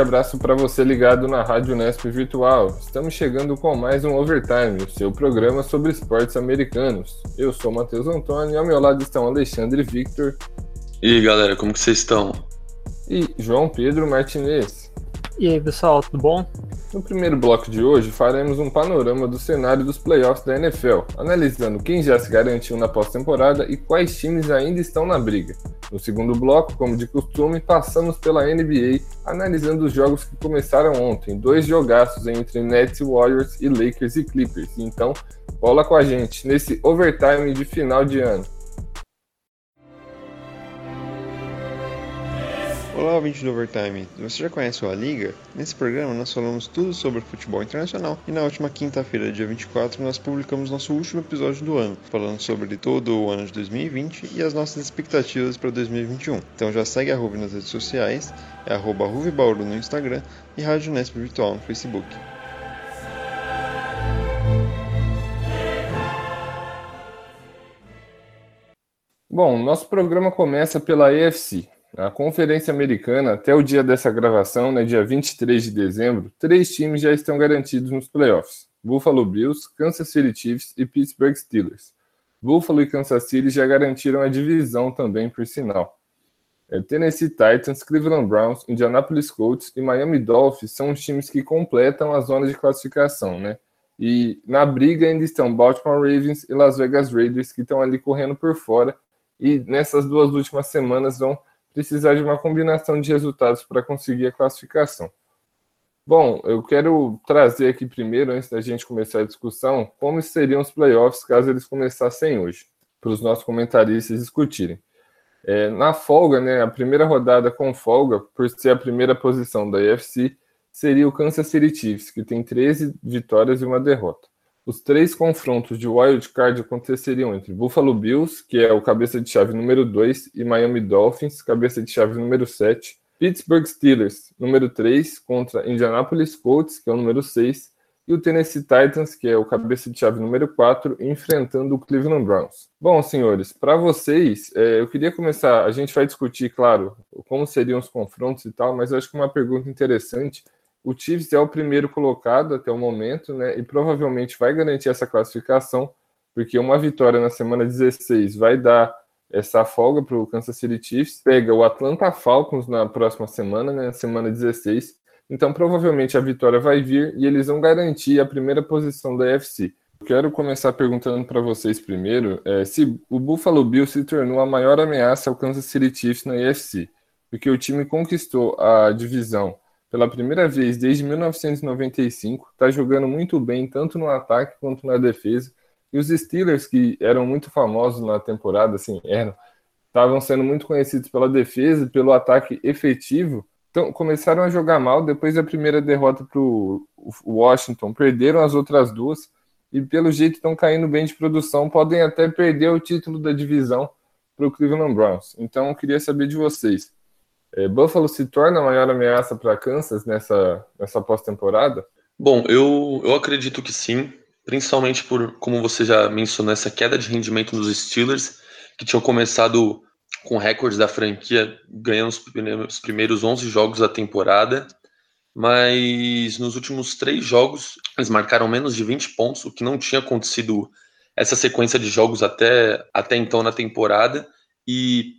abraço para você ligado na Rádio Nesp Virtual. Estamos chegando com mais um Overtime, o seu programa sobre esportes americanos. Eu sou Matheus Antônio e ao meu lado estão Alexandre Victor. E aí, galera, como que vocês estão? E João Pedro Martinez. E aí, pessoal, tudo bom? No primeiro bloco de hoje, faremos um panorama do cenário dos playoffs da NFL, analisando quem já se garantiu na pós-temporada e quais times ainda estão na briga. No segundo bloco, como de costume, passamos pela NBA, analisando os jogos que começaram ontem, dois jogaços entre Nets e Warriors e Lakers e Clippers. Então, bola com a gente nesse overtime de final de ano. Olá, ouvinte do Overtime. Você já conhece a Liga? Nesse programa nós falamos tudo sobre futebol internacional e na última quinta-feira, dia 24, nós publicamos nosso último episódio do ano, falando sobre todo o ano de 2020 e as nossas expectativas para 2021. Então já segue a Ruve nas redes sociais, é arroba no Instagram e Rádio Nesp Virtual no Facebook. Bom, nosso programa começa pela EFC, a Conferência Americana, até o dia dessa gravação, né, dia 23 de dezembro, três times já estão garantidos nos playoffs: Buffalo Bills, Kansas City Chiefs e Pittsburgh Steelers. Buffalo e Kansas City já garantiram a divisão também, por sinal. É, Tennessee Titans, Cleveland Browns, Indianapolis Colts e Miami Dolphins são os times que completam a zona de classificação, né? E na briga ainda estão Baltimore Ravens e Las Vegas Raiders, que estão ali correndo por fora. E nessas duas últimas semanas vão precisar de uma combinação de resultados para conseguir a classificação. Bom, eu quero trazer aqui primeiro, antes da gente começar a discussão, como seriam os playoffs caso eles começassem hoje, para os nossos comentaristas discutirem. É, na folga, né, a primeira rodada com folga, por ser a primeira posição da UFC, seria o Kansas City Chiefs, que tem 13 vitórias e uma derrota. Os três confrontos de wild card aconteceriam entre Buffalo Bills, que é o cabeça de chave número 2, e Miami Dolphins, cabeça de chave número 7. Pittsburgh Steelers, número 3, contra Indianapolis Colts, que é o número 6, e o Tennessee Titans, que é o cabeça de chave número 4, enfrentando o Cleveland Browns. Bom, senhores, para vocês, é, eu queria começar. A gente vai discutir, claro, como seriam os confrontos e tal, mas eu acho que uma pergunta interessante o Chiefs é o primeiro colocado até o momento, né? E provavelmente vai garantir essa classificação, porque uma vitória na semana 16 vai dar essa folga para o Kansas City Chiefs. Pega o Atlanta Falcons na próxima semana, né? Semana 16. Então, provavelmente a vitória vai vir e eles vão garantir a primeira posição da UFC. Quero começar perguntando para vocês primeiro é, se o Buffalo Bills se tornou a maior ameaça ao Kansas City Chiefs na UFC, porque o time conquistou a divisão pela primeira vez desde 1995, está jogando muito bem tanto no ataque quanto na defesa. E os Steelers, que eram muito famosos na temporada, assim, eram, estavam sendo muito conhecidos pela defesa, pelo ataque efetivo, então começaram a jogar mal depois da primeira derrota para o Washington, perderam as outras duas e pelo jeito estão caindo bem de produção, podem até perder o título da divisão para o Cleveland Browns. Então eu queria saber de vocês. É, Buffalo se torna a maior ameaça para Kansas nessa, nessa pós-temporada? Bom, eu, eu acredito que sim, principalmente por, como você já mencionou, essa queda de rendimento dos Steelers, que tinham começado com recordes da franquia, ganhando os primeiros, os primeiros 11 jogos da temporada, mas nos últimos três jogos eles marcaram menos de 20 pontos, o que não tinha acontecido essa sequência de jogos até, até então na temporada, e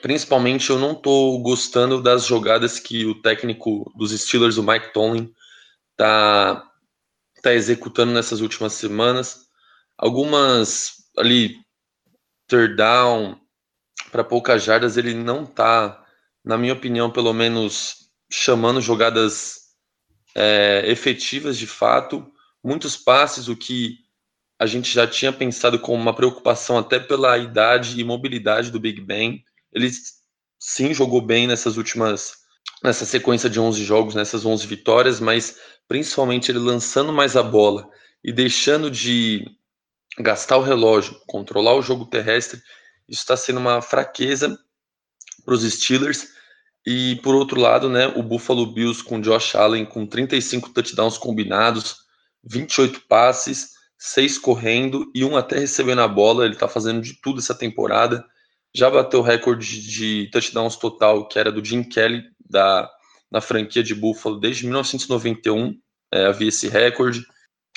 Principalmente eu não estou gostando das jogadas que o técnico dos Steelers, o Mike Tomlin, tá, tá executando nessas últimas semanas. Algumas ali, third down, para poucas jardas, ele não tá, na minha opinião, pelo menos, chamando jogadas é, efetivas de fato. Muitos passes, o que a gente já tinha pensado como uma preocupação até pela idade e mobilidade do Big Ben. Ele sim jogou bem nessas últimas nessa sequência de 11 jogos, nessas 11 vitórias, mas principalmente ele lançando mais a bola e deixando de gastar o relógio, controlar o jogo terrestre, isso está sendo uma fraqueza para os Steelers. E por outro lado, né, o Buffalo Bills com Josh Allen com 35 touchdowns combinados, 28 passes, 6 correndo e um até recebendo a bola. Ele está fazendo de tudo essa temporada já bateu o recorde de touchdowns total, que era do Jim Kelly, da na franquia de Buffalo desde 1991, é, havia esse recorde.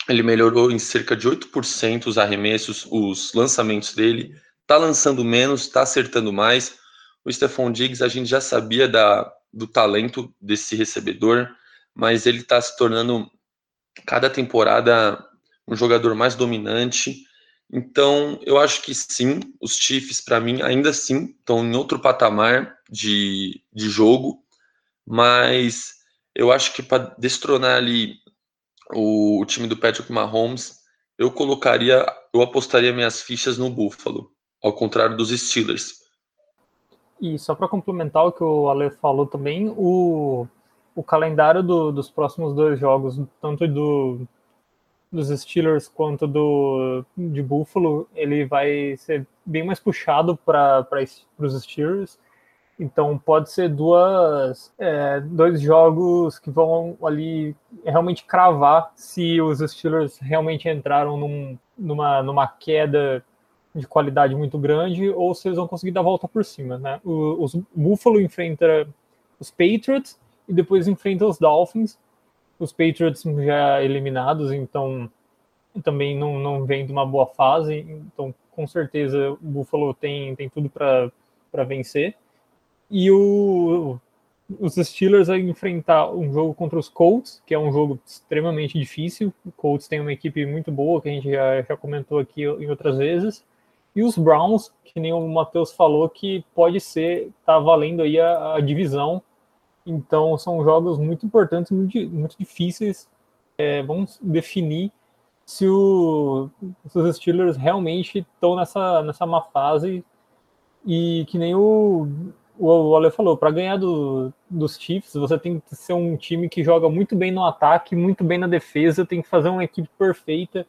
Ele melhorou em cerca de 8% os arremessos, os lançamentos dele, está lançando menos, está acertando mais. O Stephon Diggs, a gente já sabia da, do talento desse recebedor, mas ele está se tornando cada temporada um jogador mais dominante. Então, eu acho que sim, os Chiefs, para mim, ainda assim, estão em outro patamar de, de jogo, mas eu acho que para destronar ali o, o, time do Patrick Mahomes, eu colocaria, eu apostaria minhas fichas no Buffalo, ao contrário dos Steelers. E só para complementar o que o Ale falou também, o, o calendário do, dos próximos dois jogos, tanto do, dos Steelers quanto do de Buffalo, ele vai ser bem mais puxado para os Steelers. Então pode ser duas, é, dois jogos que vão ali realmente cravar se os Steelers realmente entraram num, numa, numa queda de qualidade muito grande ou se eles vão conseguir dar a volta por cima. Né? O, os Buffalo enfrenta os Patriots e depois enfrenta os Dolphins. Os Patriots já eliminados, então também não, não vem de uma boa fase. Então, com certeza, o Buffalo tem, tem tudo para vencer. E o, os Steelers vai enfrentar um jogo contra os Colts, que é um jogo extremamente difícil. O Colts tem uma equipe muito boa, que a gente já, já comentou aqui em outras vezes. E os Browns, que nem o Matheus falou, que pode ser, tá valendo aí a, a divisão então, são jogos muito importantes, muito, muito difíceis. É, vamos definir se, o, se, os Steelers realmente estão nessa, nessa má fase. E que nem o, o, o Ale falou, para ganhar do, dos Chiefs, você tem que ser um time que joga muito bem no ataque, muito bem na defesa, tem que fazer uma equipe perfeita,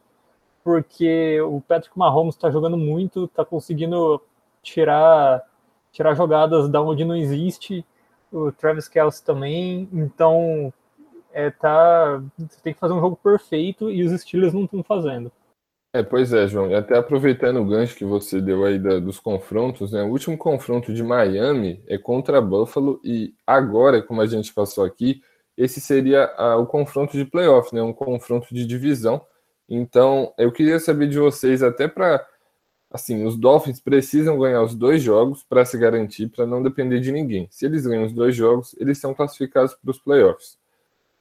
porque o Patrick Mahomes está jogando muito, está conseguindo tirar, tirar jogadas da onde não existe o Travis Kelce também, então é, tá, você tem que fazer um jogo perfeito e os Steelers não estão fazendo. É, pois é, João, e até aproveitando o gancho que você deu aí da, dos confrontos, né, o último confronto de Miami é contra Buffalo e agora, como a gente passou aqui, esse seria a, o confronto de playoff, né, um confronto de divisão, então eu queria saber de vocês, até para assim, os Dolphins precisam ganhar os dois jogos para se garantir, para não depender de ninguém. Se eles ganham os dois jogos, eles são classificados para os playoffs.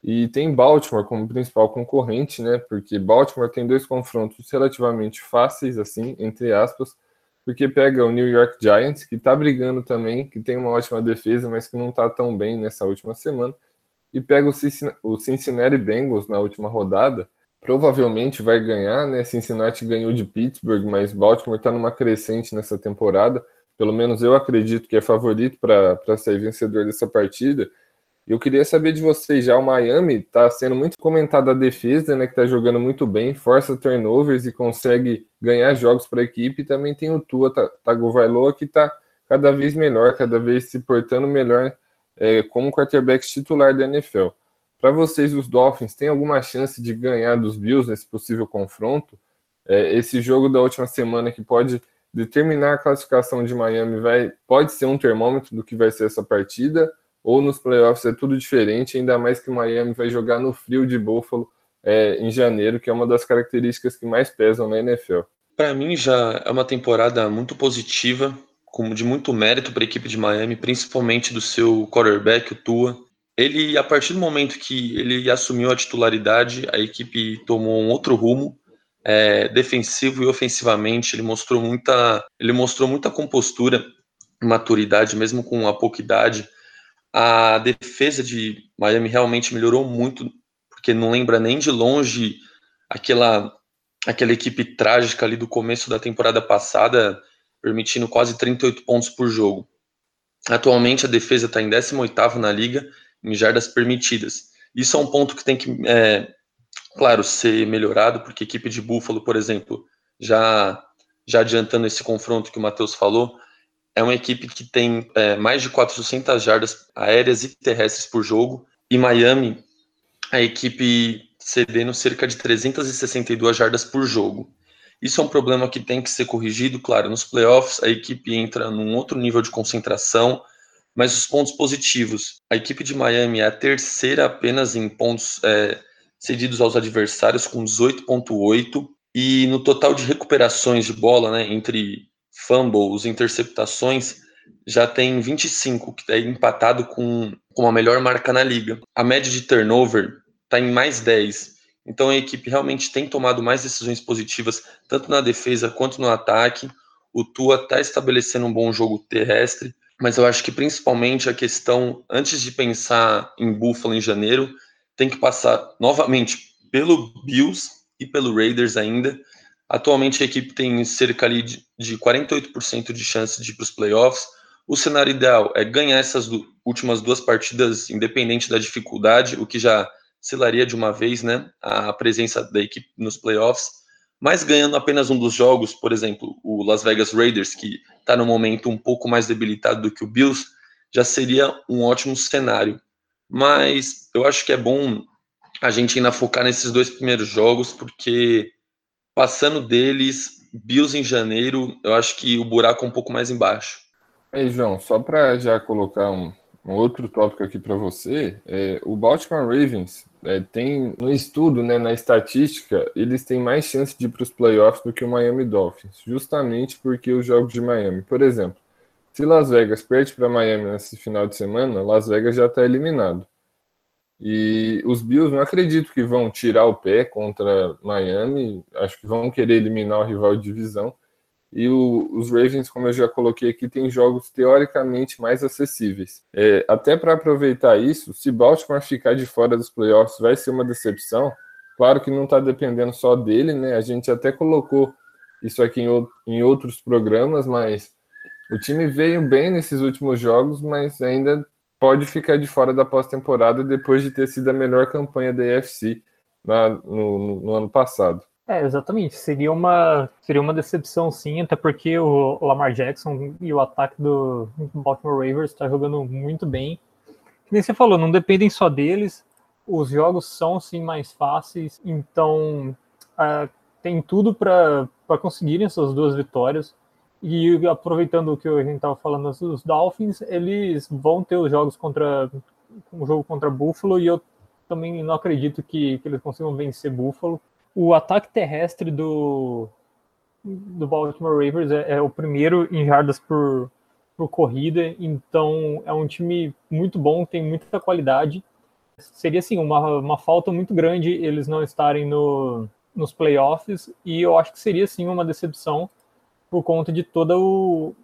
E tem Baltimore como principal concorrente, né? Porque Baltimore tem dois confrontos relativamente fáceis, assim, entre aspas, porque pega o New York Giants, que está brigando também, que tem uma ótima defesa, mas que não está tão bem nessa última semana, e pega o Cincinnati Bengals na última rodada, provavelmente vai ganhar, né? Cincinnati ganhou de Pittsburgh, mas Baltimore está numa crescente nessa temporada. Pelo menos eu acredito que é favorito para ser vencedor dessa partida. Eu queria saber de vocês já, o Miami está sendo muito comentado a defesa, né? Que está jogando muito bem, força turnovers e consegue ganhar jogos para a equipe. Também tem o Tua Tagovailoa que está cada vez melhor, cada vez se portando melhor é, como quarterback titular da NFL. Para vocês, os Dolphins têm alguma chance de ganhar dos Bills nesse possível confronto? É, esse jogo da última semana que pode determinar a classificação de Miami vai, pode ser um termômetro do que vai ser essa partida, ou nos playoffs é tudo diferente, ainda mais que Miami vai jogar no frio de Buffalo é, em janeiro, que é uma das características que mais pesam na NFL. Para mim já é uma temporada muito positiva, como de muito mérito para a equipe de Miami, principalmente do seu quarterback, o Tua. Ele, a partir do momento que ele assumiu a titularidade, a equipe tomou um outro rumo, é, defensivo e ofensivamente. Ele mostrou muita, ele mostrou muita compostura, maturidade, mesmo com a pouca idade. A defesa de Miami realmente melhorou muito, porque não lembra nem de longe aquela, aquela equipe trágica ali do começo da temporada passada, permitindo quase 38 pontos por jogo. Atualmente a defesa está em 18 na liga em jardas permitidas. Isso é um ponto que tem que, é, claro, ser melhorado, porque a equipe de Buffalo, por exemplo, já, já adiantando esse confronto que o Matheus falou, é uma equipe que tem é, mais de 400 jardas aéreas e terrestres por jogo, e Miami, a equipe cedendo cerca de 362 jardas por jogo. Isso é um problema que tem que ser corrigido, claro, nos playoffs a equipe entra num outro nível de concentração, mas os pontos positivos. A equipe de Miami é a terceira apenas em pontos é, cedidos aos adversários, com 18,8. E no total de recuperações de bola, né, entre fumbles, interceptações, já tem 25, que está empatado com, com a melhor marca na liga. A média de turnover está em mais 10. Então a equipe realmente tem tomado mais decisões positivas, tanto na defesa quanto no ataque. O Tua está estabelecendo um bom jogo terrestre, mas eu acho que principalmente a questão, antes de pensar em Buffalo em janeiro, tem que passar novamente pelo Bills e pelo Raiders ainda. Atualmente a equipe tem cerca ali de, de 48% de chance de ir para os playoffs. O cenário ideal é ganhar essas últimas duas partidas, independente da dificuldade, o que já selaria de uma vez né, a presença da equipe nos playoffs mas ganhando apenas um dos jogos, por exemplo, o Las Vegas Raiders, que está no momento um pouco mais debilitado do que o Bills, já seria um ótimo cenário. Mas eu acho que é bom a gente ainda focar nesses dois primeiros jogos, porque passando deles, Bills em janeiro, eu acho que o buraco é um pouco mais embaixo. Aí, João, só para já colocar um, um outro tópico aqui para você, é, o Baltimore Ravens é, tem no estudo, né, na estatística, eles têm mais chance de ir para os playoffs do que o Miami Dolphins, justamente porque os jogos de Miami, por exemplo, se Las Vegas perde para Miami nesse final de semana, Las Vegas já está eliminado. E os Bills não acredito que vão tirar o pé contra Miami, acho que vão querer eliminar o rival de divisão. E o, os Ravens, como eu já coloquei aqui, tem jogos teoricamente mais acessíveis. É, até para aproveitar isso, se Baltimore ficar de fora dos playoffs, vai ser uma decepção. Claro que não está dependendo só dele, né? A gente até colocou isso aqui em, em outros programas, mas o time veio bem nesses últimos jogos, mas ainda pode ficar de fora da pós-temporada depois de ter sido a melhor campanha da na, no, no ano passado. É, exatamente. Seria uma, seria uma decepção, sim, até porque o Lamar Jackson e o ataque do Baltimore Ravens está jogando muito bem. Que nem você falou, não dependem só deles. Os jogos são, sim, mais fáceis. Então, uh, tem tudo para conseguirem essas duas vitórias. E aproveitando o que a gente estava falando, os Dolphins, eles vão ter os jogos contra um jogo contra Buffalo e eu também não acredito que, que eles consigam vencer Buffalo o ataque terrestre do, do Baltimore Ravens é, é o primeiro em jardas por, por corrida, então é um time muito bom, tem muita qualidade. Seria assim uma, uma falta muito grande eles não estarem no, nos playoffs, e eu acho que seria sim uma decepção por conta de toda o,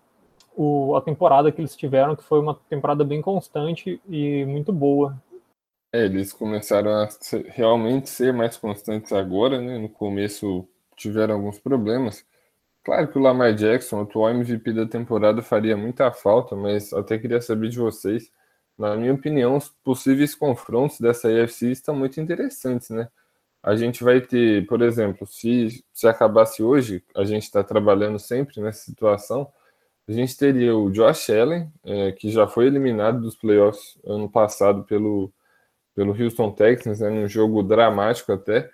o, a temporada que eles tiveram, que foi uma temporada bem constante e muito boa. É, eles começaram a ser, realmente ser mais constantes agora, né? No começo tiveram alguns problemas. Claro que o Lamar Jackson, atual MVP da temporada, faria muita falta, mas até queria saber de vocês. Na minha opinião, os possíveis confrontos dessa AFC estão muito interessantes, né? A gente vai ter, por exemplo, se, se acabasse hoje, a gente está trabalhando sempre nessa situação, a gente teria o Josh Allen, é, que já foi eliminado dos playoffs ano passado pelo pelo Houston Texans, né, num jogo dramático até,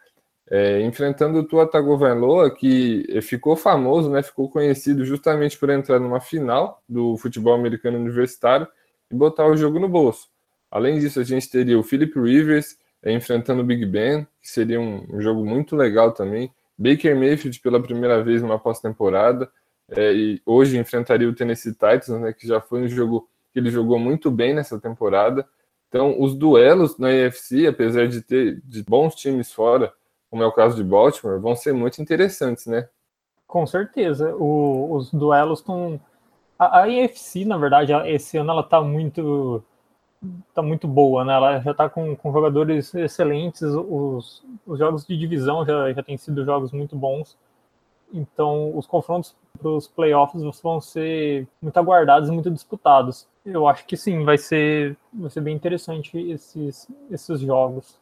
é, enfrentando o Tua Tagovailoa, que ficou famoso, né, ficou conhecido justamente por entrar numa final do futebol americano universitário e botar o jogo no bolso. Além disso, a gente teria o Philip Rivers é, enfrentando o Big Ben, que seria um, um, jogo muito legal também. Baker Mayfield pela primeira vez numa pós-temporada, é, e hoje enfrentaria o Tennessee Titans, né, que já foi um jogo que ele jogou muito bem nessa temporada. Então, os duelos na AFC, apesar de ter de bons times fora, como é o caso de Baltimore, vão ser muito interessantes, né? Com certeza. O, os duelos estão. A, a na verdade, esse ano ela está muito tá muito boa, né? Ela já está com, com jogadores excelentes, os, os jogos de divisão já, já têm sido jogos muito bons. Então, os confrontos para os playoffs vão ser muito aguardados e muito disputados. Eu acho que sim, vai ser, vai ser bem interessante esses, esses jogos.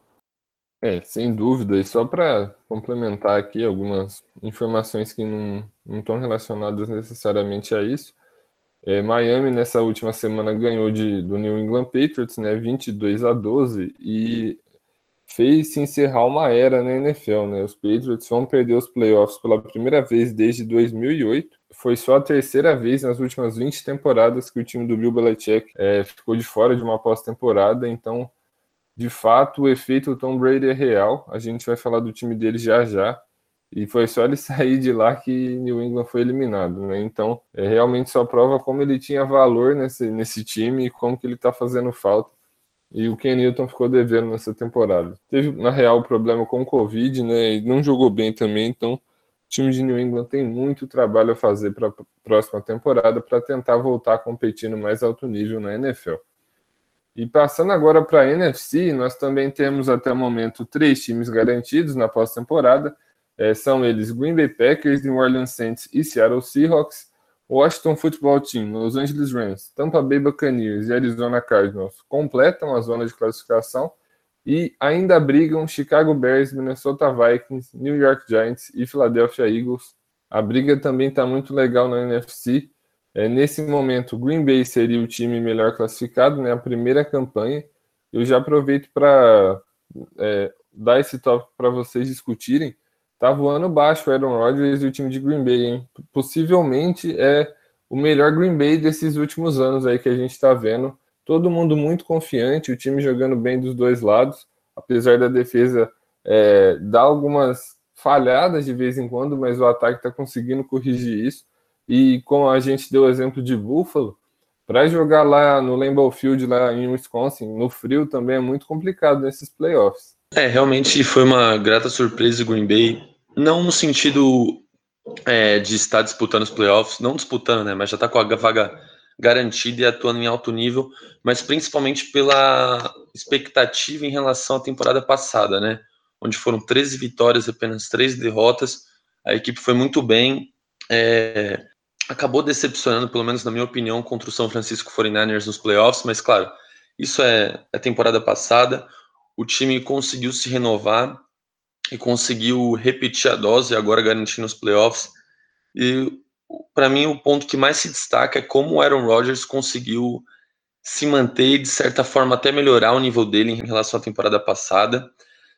É, sem dúvida. E só para complementar aqui algumas informações que não, não estão relacionadas necessariamente a isso. É, Miami nessa última semana ganhou de, do New England Patriots, né, 22 a 12, e fez se encerrar uma era na NFL, né? Os Patriots vão perder os playoffs pela primeira vez desde 2008. Foi só a terceira vez nas últimas 20 temporadas que o time do Bill Belichick é, ficou de fora de uma pós-temporada, então, de fato, o efeito Tom Brady é real. A gente vai falar do time dele já já. E foi só ele sair de lá que New England foi eliminado, né? Então, é, realmente só prova como ele tinha valor nesse, nesse time e como que ele tá fazendo falta. E o Ken Newton ficou devendo nessa temporada. Teve, na real, problema com o Covid, né? E não jogou bem também, então time de New England tem muito trabalho a fazer para a próxima temporada para tentar voltar a competir no mais alto nível na NFL. E passando agora para a NFC, nós também temos até o momento três times garantidos na pós-temporada. É, são eles Green Bay Packers, New Orleans Saints e Seattle Seahawks, Washington Football Team, Los Angeles Rams, Tampa Bay Buccaneers e Arizona Cardinals completam a zona de classificação e ainda brigam Chicago Bears, Minnesota Vikings, New York Giants e Philadelphia Eagles. A briga também está muito legal na NFC. É, nesse momento, Green Bay seria o time melhor classificado, né, a primeira campanha. Eu já aproveito para é, dar esse tópico para vocês discutirem. Tá voando baixo o Aaron Rodgers e o time de Green Bay, hein? Possivelmente é o melhor Green Bay desses últimos anos aí que a gente está vendo todo mundo muito confiante, o time jogando bem dos dois lados, apesar da defesa é, dar algumas falhadas de vez em quando, mas o ataque está conseguindo corrigir isso. E como a gente deu o exemplo de Buffalo, para jogar lá no Lambeau Field, lá em Wisconsin, no frio, também é muito complicado nesses playoffs. É, realmente foi uma grata surpresa o Green Bay, não no sentido é, de estar disputando os playoffs, não disputando, né, mas já está com a vaga garantida e atuando em alto nível, mas principalmente pela expectativa em relação à temporada passada, né? Onde foram 13 vitórias e apenas 3 derrotas. A equipe foi muito bem, é, acabou decepcionando, pelo menos na minha opinião, contra o São Francisco 49ers nos playoffs, mas claro, isso é a temporada passada. O time conseguiu se renovar e conseguiu repetir a dose, agora garantindo os playoffs. E para mim, o ponto que mais se destaca é como o Aaron Rodgers conseguiu se manter e, de certa forma, até melhorar o nível dele em relação à temporada passada.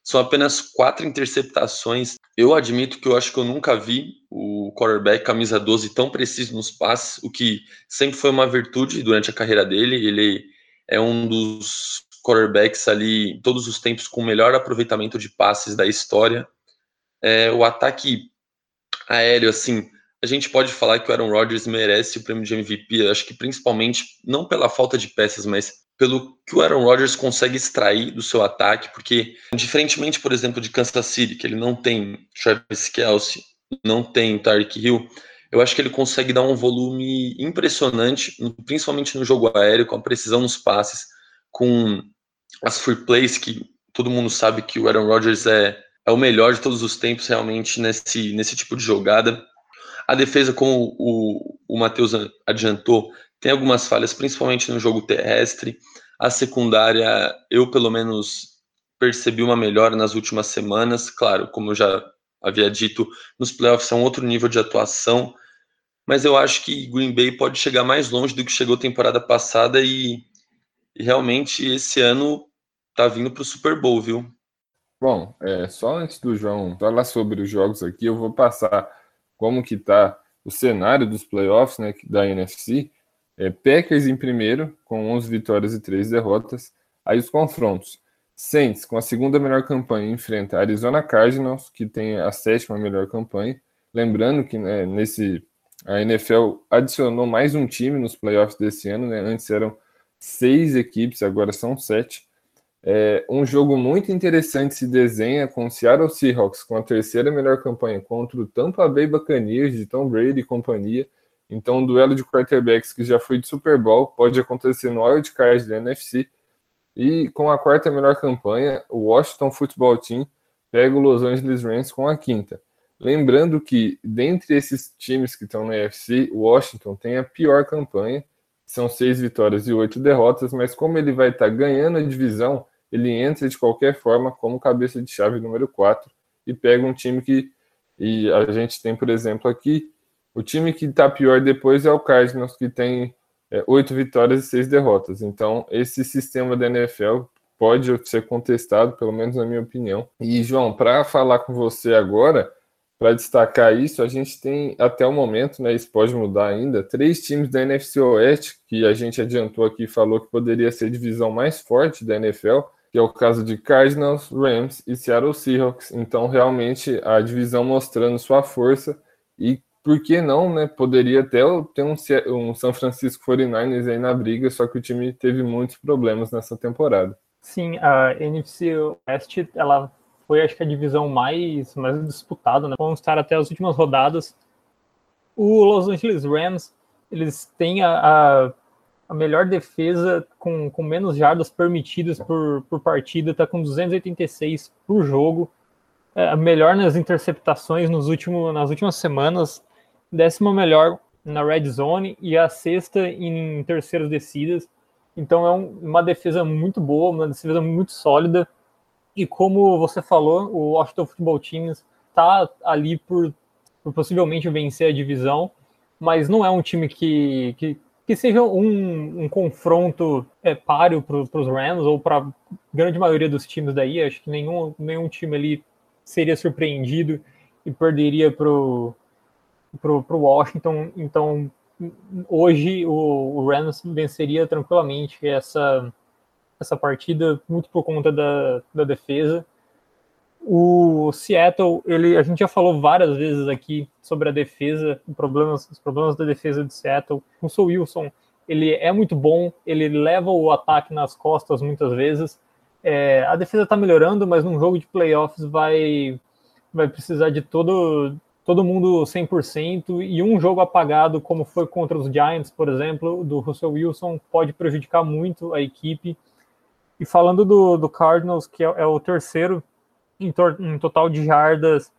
São apenas quatro interceptações. Eu admito que eu acho que eu nunca vi o quarterback camisa 12 tão preciso nos passes, o que sempre foi uma virtude durante a carreira dele. Ele é um dos quarterbacks ali, todos os tempos, com o melhor aproveitamento de passes da história. É, o ataque aéreo, assim, a gente pode falar que o Aaron Rodgers merece o prêmio de MVP, acho que principalmente não pela falta de peças, mas pelo que o Aaron Rodgers consegue extrair do seu ataque, porque diferentemente, por exemplo, de Kansas City, que ele não tem Travis Kelce, não tem Tyreek Hill, eu acho que ele consegue dar um volume impressionante, principalmente no jogo aéreo, com a precisão nos passes, com as free plays que todo mundo sabe que o Aaron Rodgers é, é o melhor de todos os tempos realmente nesse, nesse tipo de jogada. A defesa, como o, o Matheus adiantou, tem algumas falhas, principalmente no jogo terrestre. A secundária, eu pelo menos percebi uma melhora nas últimas semanas. Claro, como eu já havia dito, nos playoffs é um outro nível de atuação. Mas eu acho que Green Bay pode chegar mais longe do que chegou temporada passada e, e realmente esse ano tá vindo para o Super Bowl, viu? Bom, é, só antes do João falar sobre os jogos aqui, eu vou passar como que está o cenário dos playoffs né, da NFC, é Packers em primeiro, com 11 vitórias e 3 derrotas. Aí os confrontos. Saints, com a segunda melhor campanha, enfrenta Arizona Cardinals, que tem a sétima melhor campanha. Lembrando que né, nesse a NFL adicionou mais um time nos playoffs desse ano, né? Antes eram seis equipes, agora são sete. É, um jogo muito interessante se desenha com o Seattle Seahawks com a terceira melhor campanha contra o Tampa Bay Buccaneers de Tom Brady e companhia. Então, um duelo de quarterbacks que já foi de Super Bowl pode acontecer no Wild Card da NFC. E com a quarta melhor campanha, o Washington Football Team pega o Los Angeles Rams com a quinta. Lembrando que, dentre esses times que estão na NFC, o Washington tem a pior campanha, são seis vitórias e oito derrotas, mas como ele vai estar ganhando a divisão, ele entra de qualquer forma como cabeça de chave número 4 e pega um time que. E a gente tem, por exemplo, aqui, o time que está pior depois é o Cardinals, que tem é, oito vitórias e seis derrotas. Então, esse sistema da NFL pode ser contestado, pelo menos na minha opinião. E, João, para falar com você agora, para destacar isso, a gente tem até o momento, né, isso pode mudar ainda, três times da NFC Oeste, que a gente adiantou aqui, falou que poderia ser a divisão mais forte da NFL, que é o caso de Cardinals, Rams e Seattle Seahawks. Então, realmente, a divisão mostrando sua força e, por que não, né, poderia até ter um, um San Francisco 49ers aí na briga, só que o time teve muitos problemas nessa temporada. Sim, a NFC Oeste, ela foi, acho que, a divisão mais, mais disputada, né? Vamos estar até as últimas rodadas. O Los Angeles Rams, eles têm a, a, a melhor defesa com, com menos jardas permitidas por, por partida, está com 286 por jogo. É, a melhor nas interceptações nos últimos, nas últimas semanas, décima melhor na red zone e a sexta em terceiras descidas. Então é um, uma defesa muito boa, uma defesa muito sólida. E como você falou, o Washington Football Team está ali por, por, possivelmente vencer a divisão, mas não é um time que, que, que seja um, um confronto é, páreo para os Rams ou para grande maioria dos times daí. Acho que nenhum, nenhum time ali seria surpreendido e perderia para o Washington. Então, hoje o, o Rams venceria tranquilamente essa essa partida, muito por conta da, da defesa. O Seattle, ele, a gente já falou várias vezes aqui sobre a defesa, problemas, os problemas da defesa de Seattle. O Russell Wilson, ele é muito bom, ele leva o ataque nas costas muitas vezes. É, a defesa está melhorando, mas num jogo de playoffs vai, vai precisar de todo, todo mundo 100% e um jogo apagado, como foi contra os Giants, por exemplo, do Russell Wilson, pode prejudicar muito a equipe. E falando do, do Cardinals, que é, é o terceiro em, em, total de jardas,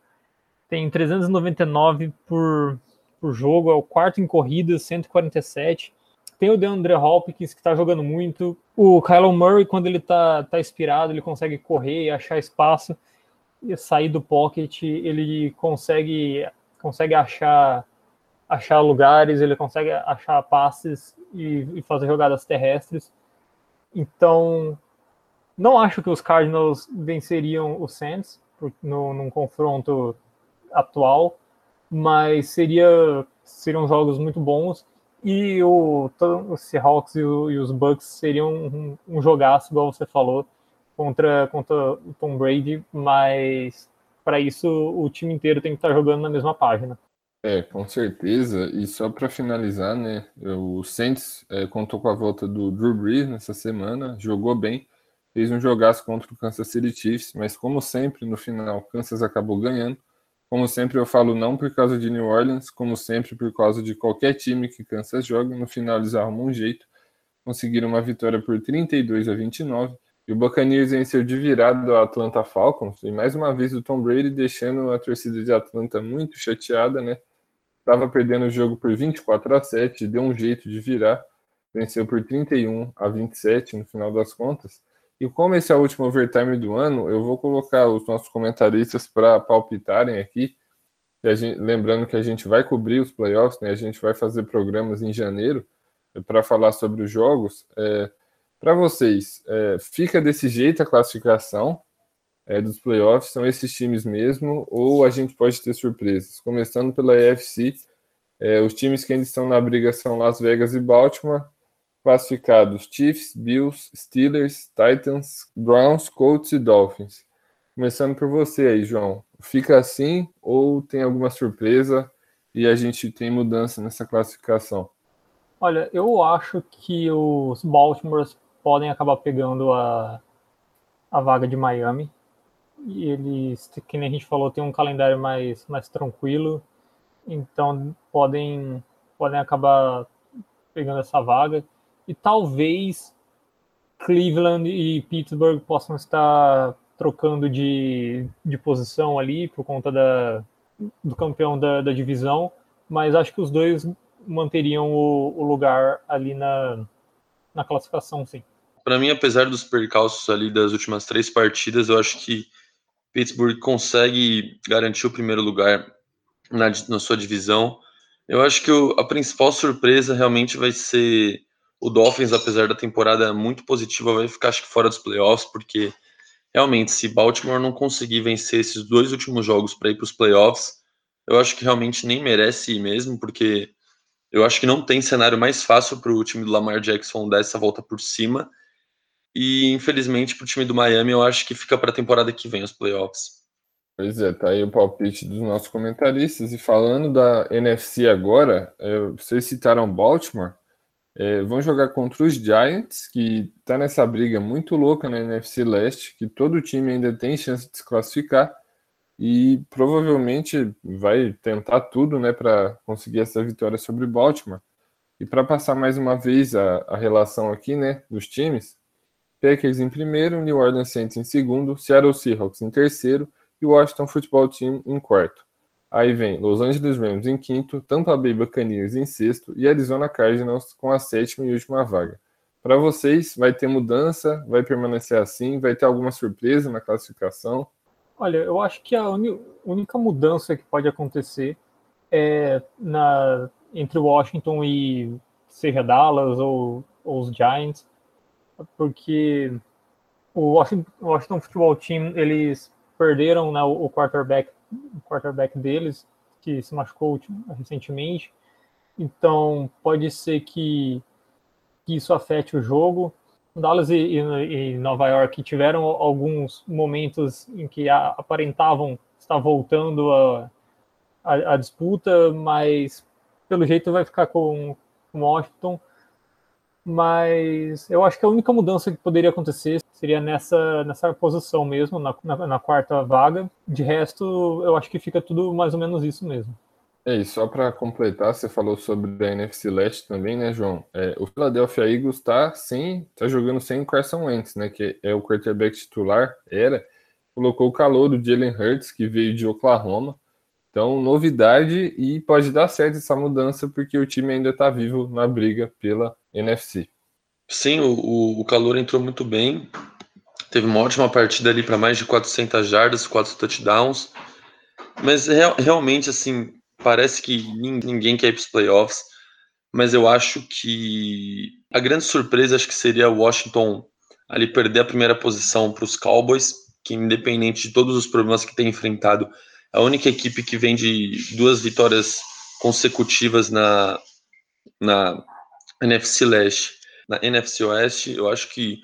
tem 399 por, por jogo, é o quarto em corridas, 147. Tem o DeAndre Hopkins, que está jogando muito. O Kylo Murray, quando ele está tá inspirado, ele consegue correr e achar espaço e sair do pocket. Ele consegue, consegue achar, achar lugares, ele consegue achar passes e, e fazer jogadas terrestres. Então, não acho que os Cardinals venceriam o Saints no, num confronto atual, mas seria, seriam jogos muito bons. E o, Seahawks e, o, e os Bucks seriam um, um jogaço, igual você falou, contra, contra o Tom Brady, mas para isso o time inteiro tem que estar jogando na mesma página. É, com certeza. E só para finalizar, né, o Saints é, contou com a volta do Drew Brees nessa semana, jogou bem, fez um jogaço contra o Kansas City Chiefs, mas como sempre, no final, Kansas acabou ganhando. Como sempre, eu falo não por causa de New Orleans, como sempre, por causa de qualquer time que Kansas joga. No final, eles arrumam um jeito. Conseguiram uma vitória por 32 a 29. E o Buccaneers venceu de virada o Atlanta Falcons. E mais uma vez o Tom Brady deixando a torcida de Atlanta muito chateada, né? Estava perdendo o jogo por 24 a 7, deu um jeito de virar. Venceu por 31 a 27 no final das contas. E como esse é o último overtime do ano, eu vou colocar os nossos comentaristas para palpitarem aqui. Gente, lembrando que a gente vai cobrir os playoffs, né? A gente vai fazer programas em janeiro é, para falar sobre os jogos. É, para vocês, é, fica desse jeito a classificação é, dos playoffs? São esses times mesmo? Ou a gente pode ter surpresas? Começando pela EFC, é, os times que ainda estão na briga são Las Vegas e Baltimore classificados Chiefs, Bills, Steelers, Titans, Browns, Colts e Dolphins. Começando por você aí, João. Fica assim ou tem alguma surpresa e a gente tem mudança nessa classificação? Olha, eu acho que os Baltimores podem acabar pegando a, a vaga de Miami. E eles, que nem a gente falou, tem um calendário mais, mais tranquilo. Então podem, podem acabar pegando essa vaga e talvez Cleveland e Pittsburgh possam estar trocando de, de posição ali por conta da, do campeão da, da divisão, mas acho que os dois manteriam o, o lugar ali na, na classificação, sim. Para mim, apesar dos percalços ali das últimas três partidas, eu acho que Pittsburgh consegue garantir o primeiro lugar na, na sua divisão. Eu acho que o, a principal surpresa realmente vai ser o Dolphins, apesar da temporada muito positiva, vai ficar acho que fora dos playoffs, porque realmente, se Baltimore não conseguir vencer esses dois últimos jogos para ir para os playoffs, eu acho que realmente nem merece ir mesmo, porque eu acho que não tem cenário mais fácil para o time do Lamar Jackson dar essa volta por cima. E infelizmente para o time do Miami, eu acho que fica para a temporada que vem os playoffs. Pois é, tá aí o palpite dos nossos comentaristas. E falando da NFC agora, vocês citaram Baltimore. É, vão jogar contra os Giants, que tá nessa briga muito louca na NFC Leste, que todo time ainda tem chance de se classificar e provavelmente vai tentar tudo, né, para conseguir essa vitória sobre Baltimore. E para passar mais uma vez a, a relação aqui, né, dos times, Packers em primeiro, New Orleans Saints em segundo, Seattle Seahawks em terceiro e Washington Football Team em quarto. Aí vem Los Angeles Rams em quinto, Tampa Bay Buccaneers em sexto e Arizona Cardinals com a sétima e última vaga. Para vocês, vai ter mudança? Vai permanecer assim? Vai ter alguma surpresa na classificação? Olha, eu acho que a única mudança que pode acontecer é na, entre Washington e seja Dallas ou, ou os Giants, porque o Washington, Football Team eles perderam né, o quarterback, o quarterback deles que se machucou recentemente, então pode ser que, que isso afete o jogo. Dallas e, e, e, Nova York tiveram alguns momentos em que a, aparentavam estar voltando a, a, a, disputa, mas pelo jeito vai ficar com, com Washington. Mas eu acho que a única mudança que poderia acontecer seria nessa, nessa posição mesmo, na, na, na quarta vaga. De resto, eu acho que fica tudo mais ou menos isso mesmo. É, e só para completar, você falou sobre a NFC Leste também, né, João? É, o Philadelphia Eagles está sem, tá jogando sem o Carson Wentz, né, que é o quarterback titular, era, colocou o calor do Jalen Hurts, que veio de Oklahoma. Então, novidade e pode dar certo essa mudança, porque o time ainda está vivo na briga pela NFC. Sim, o, o calor entrou muito bem. Teve uma ótima partida ali para mais de 400 jardas, 4 touchdowns. Mas real, realmente, assim, parece que ninguém quer ir para os playoffs, mas eu acho que a grande surpresa acho que seria o Washington ali perder a primeira posição para os Cowboys, que independente de todos os problemas que tem enfrentado, é a única equipe que vem de duas vitórias consecutivas na, na NFC Leste, na NFC Oeste, eu acho que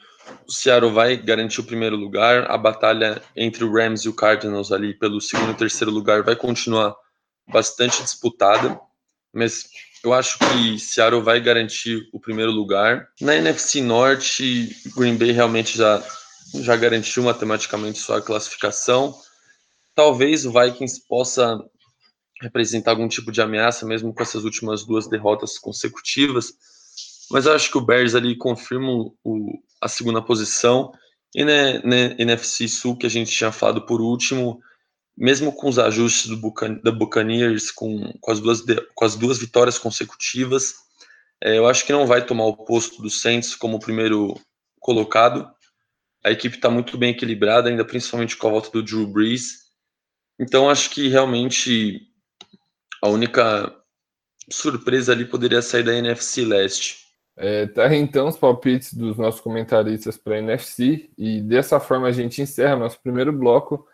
o Seattle vai garantir o primeiro lugar, a batalha entre o Rams e o Cardinals ali pelo segundo e terceiro lugar vai continuar bastante disputada, mas eu acho que Seattle vai garantir o primeiro lugar. Na NFC Norte, Green Bay realmente já, já garantiu matematicamente sua classificação. Talvez o Vikings possa representar algum tipo de ameaça, mesmo com essas últimas duas derrotas consecutivas. Mas eu acho que o Bears ali confirma o, a segunda posição. E na, na NFC Sul, que a gente tinha falado por último, mesmo com os ajustes do Bucan da Buccaneers, com, com, as duas, com as duas vitórias consecutivas, é, eu acho que não vai tomar o posto do Saints como primeiro colocado. A equipe está muito bem equilibrada, ainda principalmente com a volta do Drew Brees. Então acho que realmente a única surpresa ali poderia sair da NFC Leste. É, tá então os palpites dos nossos comentaristas para a NFC e dessa forma a gente encerra nosso primeiro bloco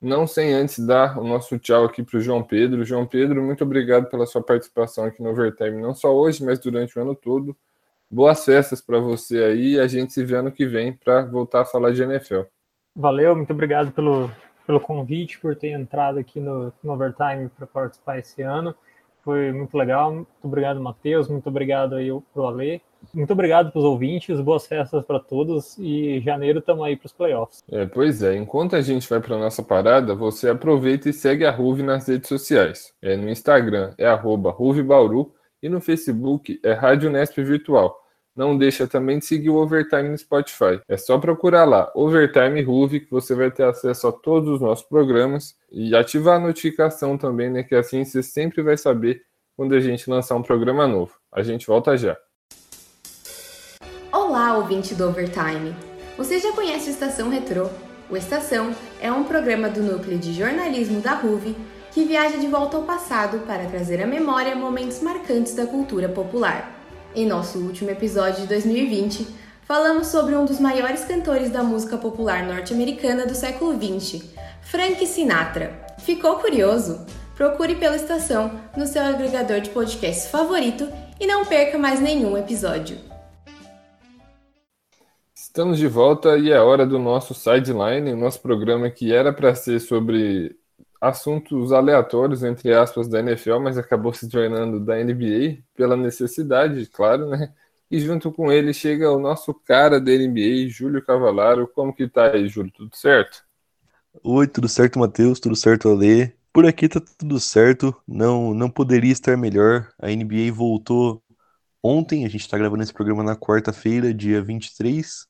não sem antes dar o nosso tchau aqui para o João Pedro. João Pedro, muito obrigado pela sua participação aqui no Overtime, não só hoje, mas durante o ano todo. Boas festas para você aí a gente se vê ano que vem para voltar a falar de NFL. Valeu, muito obrigado pelo, pelo convite, por ter entrado aqui no, no Overtime para participar esse ano. Foi muito legal. Muito obrigado, Matheus. Muito obrigado aí pro Ale. Muito obrigado para os ouvintes, boas festas para todos e janeiro estamos aí para os playoffs. É, pois é, enquanto a gente vai para nossa parada, você aproveita e segue a Ruve nas redes sociais. É no Instagram é @ruvebauru e no Facebook é Rádio Nesp Virtual. Não deixa também de seguir o Overtime no Spotify. É só procurar lá, Overtime Ruve, que você vai ter acesso a todos os nossos programas e ativar a notificação também, né? Que assim você sempre vai saber quando a gente lançar um programa novo. A gente volta já. Olá, ouvinte do Overtime! Você já conhece o Estação Retrô? O Estação é um programa do núcleo de jornalismo da RUV que viaja de volta ao passado para trazer à memória momentos marcantes da cultura popular. Em nosso último episódio de 2020, falamos sobre um dos maiores cantores da música popular norte-americana do século XX, Frank Sinatra. Ficou curioso? procure pela estação no seu agregador de podcast favorito e não perca mais nenhum episódio. Estamos de volta e é hora do nosso Sideline, o nosso programa que era para ser sobre assuntos aleatórios, entre aspas, da NFL, mas acabou se tornando da NBA pela necessidade, claro, né? E junto com ele chega o nosso cara da NBA, Júlio Cavalaro. Como que tá aí, Júlio? Tudo certo? Oi, tudo certo, Matheus? Tudo certo, Ale? Por aqui tá tudo certo, não, não poderia estar melhor. A NBA voltou ontem, a gente está gravando esse programa na quarta-feira, dia 23.